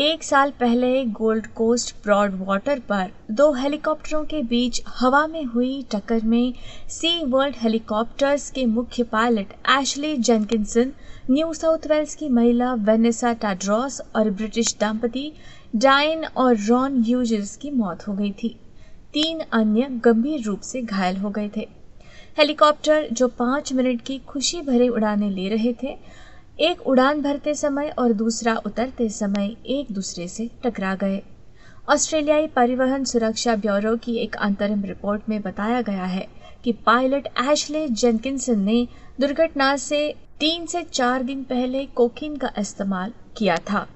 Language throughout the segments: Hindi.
एक साल पहले गोल्ड कोस्ट ब्रॉड वाटर पर दो हेलीकॉप्टरों के बीच हवा में हुई टक्कर में सी वर्ल्ड हेलीकॉप्टर्स के मुख्य pilot Ashley Jenkinson, New South Wales की महिला वेनेसा टाड्रॉस और ब्रिटिश दंपति डाइन और रॉन ह्यूजेस की मौत हो गई थी। तीन अन्य गंभीर रूप से घायल हो गए थे। हेलीकॉप्टर जो पाँच मिनट की खुशी भरे उड़ाने ले रहे थे एक उड़ान भरते समय और दूसरा उतरते समय एक दूसरे से टकरा गए। ऑस्ट्रेलियाई परिवहन सुरक्षा ब्यूरो की एक अंतरिम रिपोर्ट में बताया गया है कि पायलट एशले जेनकिंसन ने दुर्घटना से तीन से चार दिन पहले कोकिन का इस्तेमाल किया था।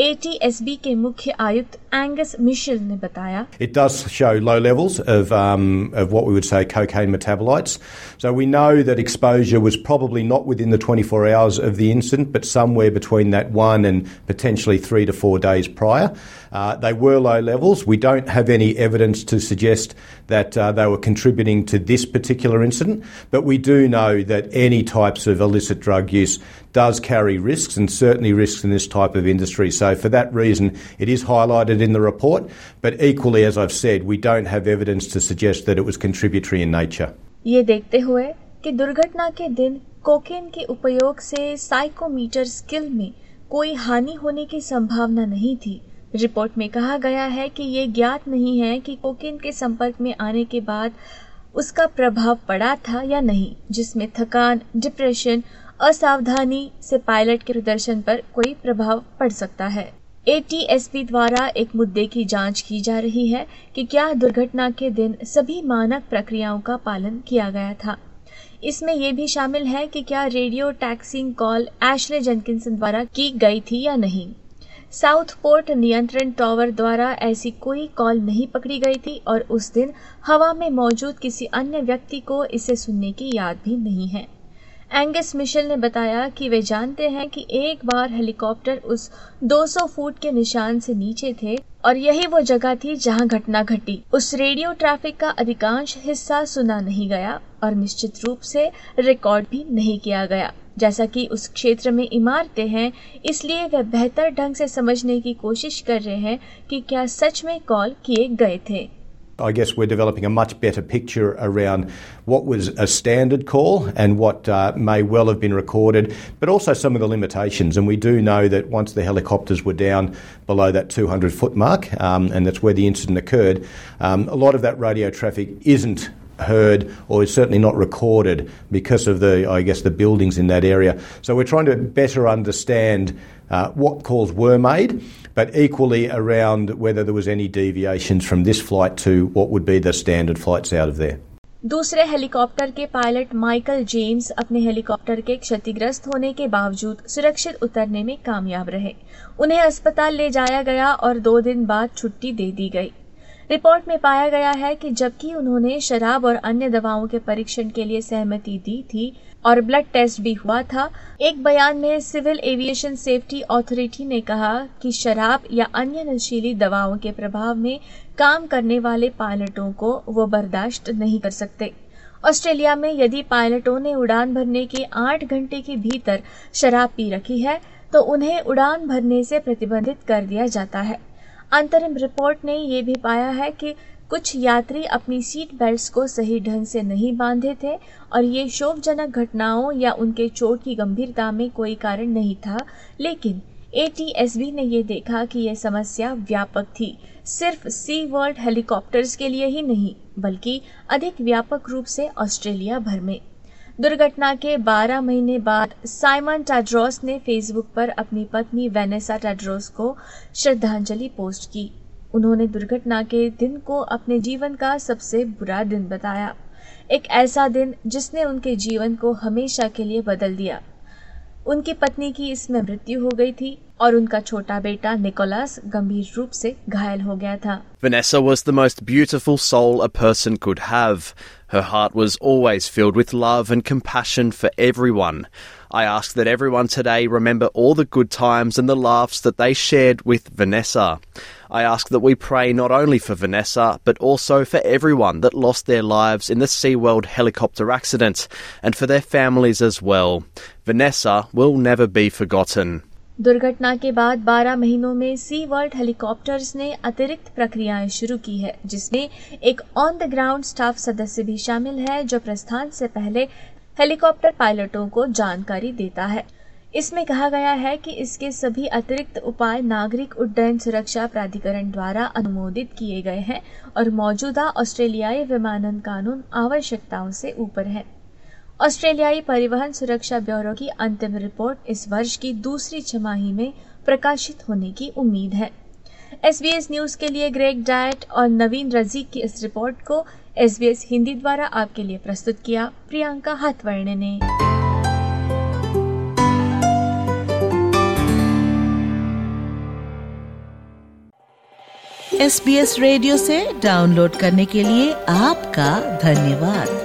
एटीएसबी के मुख्य आयुक्त एंगस मिशेल ने बताया It does show low levels of, um, of what we would say cocaine metabolites. So we know that exposure was probably not within the 24 hours of the incident, but somewhere between that one and potentially three to four days prior. Uh, they were low levels. We don't have any evidence to suggest that uh, they were contributing to this particular incident, but we do know that any types of illicit drug use does carry risks and certainly risks in this type of industry. So for that reason, it is highlighted in the report, but equally, as I've said, we don't have evidence to suggest that it was contributory in nature. ये देखते हुए कि दुर्घटना के दिन कोकेन के उपयोग से साइकोमीटर स्किल में कोई हानि होने की संभावना नहीं थी रिपोर्ट में कहा गया है कि ये ज्ञात नहीं है कि कोकेन के संपर्क में आने के बाद उसका प्रभाव पड़ा था या नहीं जिसमें थकान डिप्रेशन असावधानी से पायलट के प्रदर्शन पर कोई प्रभाव पड़ सकता है। एटीएसपी द्वारा एक मुद्दे की जाँच की जा रही है कि क्या दुर्घटना के दिन सभी मानक प्रक्रियाओं का पालन किया गया था। इसमें यह भी शामिल है कि क्या radio taxiing call Ashley Jenkinson द्वारा की गई थी या नहीं। साउथ पोर्ट नियंत्रण टॉवर द्वारा ऐसी कोई कॉल नहीं पकड़ी गई थी और उस दिन हवा में मौजूद किसी अन्य व्यक्ति को इसे सुनने की याद भी नहीं है। एंगस मिशेल ने बताया कि वे जानते हैं कि एक बार हेलीकॉप्टर उस 200 फुट के निशान से नीचे थे और यही वो जगह थी जहाँ घटना घटी। उस रेडियो ट्रैफ़िक का अधिकांश हिस्सा सुना नहीं गया और निश्चित रूप से रिकॉर्ड भी नहीं किया गया। जैसा कि उस क्षेत्र में इमारतें हैं, इसलिए वे बेहतर ढंग से समझने की कोशिश कर रहे हैं कि क्या सच में कॉल किए गए थे। I guess we're developing a much better picture around what was a standard call and what uh, may well have been recorded, but also some of the limitations. And we do know that once the helicopters were down below that 200 foot mark, um, and that's where the incident occurred, um, a lot of that radio traffic isn't heard or is certainly not recorded because of the, I guess, the buildings in that area. So we're trying to better understand uh, what calls were made, but equally around whether there was any deviations from this flight to what would be the standard flights out of there. दूसरे हेलीकॉप्टर के पायलट माइकल जेम्स अपने हेलीकॉप्टर के क्षतिग्रस्त होने के बावजूद सुरक्षित उतरने में कामयाब रहे उन्हें अस्पताल ले जाया गया और दो दिन बाद छुट्टी दे दी गई रिपोर्ट में पाया गया है कि जबकि उन्होंने शराब और अन्य दवाओं के परीक्षण के लिए सहमति दी थी और ब्लड टेस्ट भी हुआ था। एक बयान में सिविल एविएशन सेफ्टी अथॉरिटी ने कहा कि शराब या अन्य नशीली दवाओं के प्रभाव में काम करने वाले पायलटों को वो बर्दाश्त नहीं कर सकते। ऑस्ट्रेलिया में यदि पायलटों ने उड़ान भरने के आठ घंटे के भीतर शराब पी रखी है तो उन्हें उड़ान भरने से प्रतिबंधित कर दिया जाता है। अंतरिम रिपोर्ट ने यह भी पाया है कि कुछ यात्री अपनी सीट बेल्ट को सही ढंग से नहीं बांधे थे और ये शोकजनक घटनाओं या उनके चोट की गंभीरता में कोई कारण नहीं था। लेकिन एटीएसबी ने यह देखा कि यह समस्या व्यापक थी। सिर्फ़ सी वर्ल्ड हेलीकॉप्टर्स के लिए ही नहीं, बल्कि अधिक व्यापक रूप से ऑस्ट्रेलिया भर में। दुर्घटना के 12 महीने बाद साइमन टाड्रोस ने फेसबुक पर अपनी पत्नी वेनेसा टाड्रोस को श्रद्धांजलि पोस्ट की। उन्होंने दुर्घटना के दिन को अपने जीवन का सबसे बुरा दिन बताया। एक ऐसा दिन जिसने उनके जीवन को हमेशा के लिए बदल दिया। उनकी पत्नी की इसमें मृत्यु हो गई थी और उनका छोटा बेटा निकोलस गंभीर रूप से घायल हो गया था। Vanessa was the most beautiful soul a person could have. Her heart was always filled with love and compassion for everyone. I ask that everyone today remember all the good times and the laughs that they shared with Vanessa. I ask that we pray not only for Vanessa, but also for everyone that lost their lives in the SeaWorld helicopter accident and for their families as well. Vanessa will never be forgotten. दुर्घटना के बाद 12 महीनों में सी वर्ल्ड हेलीकॉप्टर्स ने अतिरिक्त प्रक्रियाएँ शुरू की है, जिसमें एक ऑन द ग्राउंड स्टाफ सदस्य भी शामिल है, जो प्रस्थान से पहले हेलीकॉप्टर पायलटों को जानकारी देता है। इसमें कहा गया है कि इसके सभी अतिरिक्त उपाय नागरिक उड्डयन सुरक्षा प्राधिकरण द्वारा अनुमोदित किए गए हैं और मौजूदा ऑस्ट्रेलियाई विमानन कानून आवश्यकताओं से ऊपर है। ऑस्ट्रेलियाई परिवहन सुरक्षा ब्यूरो की अंतिम रिपोर्ट इस वर्ष की दूसरी छमाही में प्रकाशित होने की उम्मीद है। एसबीएस न्यूज़ के लिए ग्रेग डायट और नवीन रजीक की इस रिपोर्ट को एसबीएस हिंदी द्वारा आपके लिए प्रस्तुत किया प्रियंका हथवर्ण ने। एस बी एस रेडियो से डाउनलोड करने के लिए आपका धन्यवाद।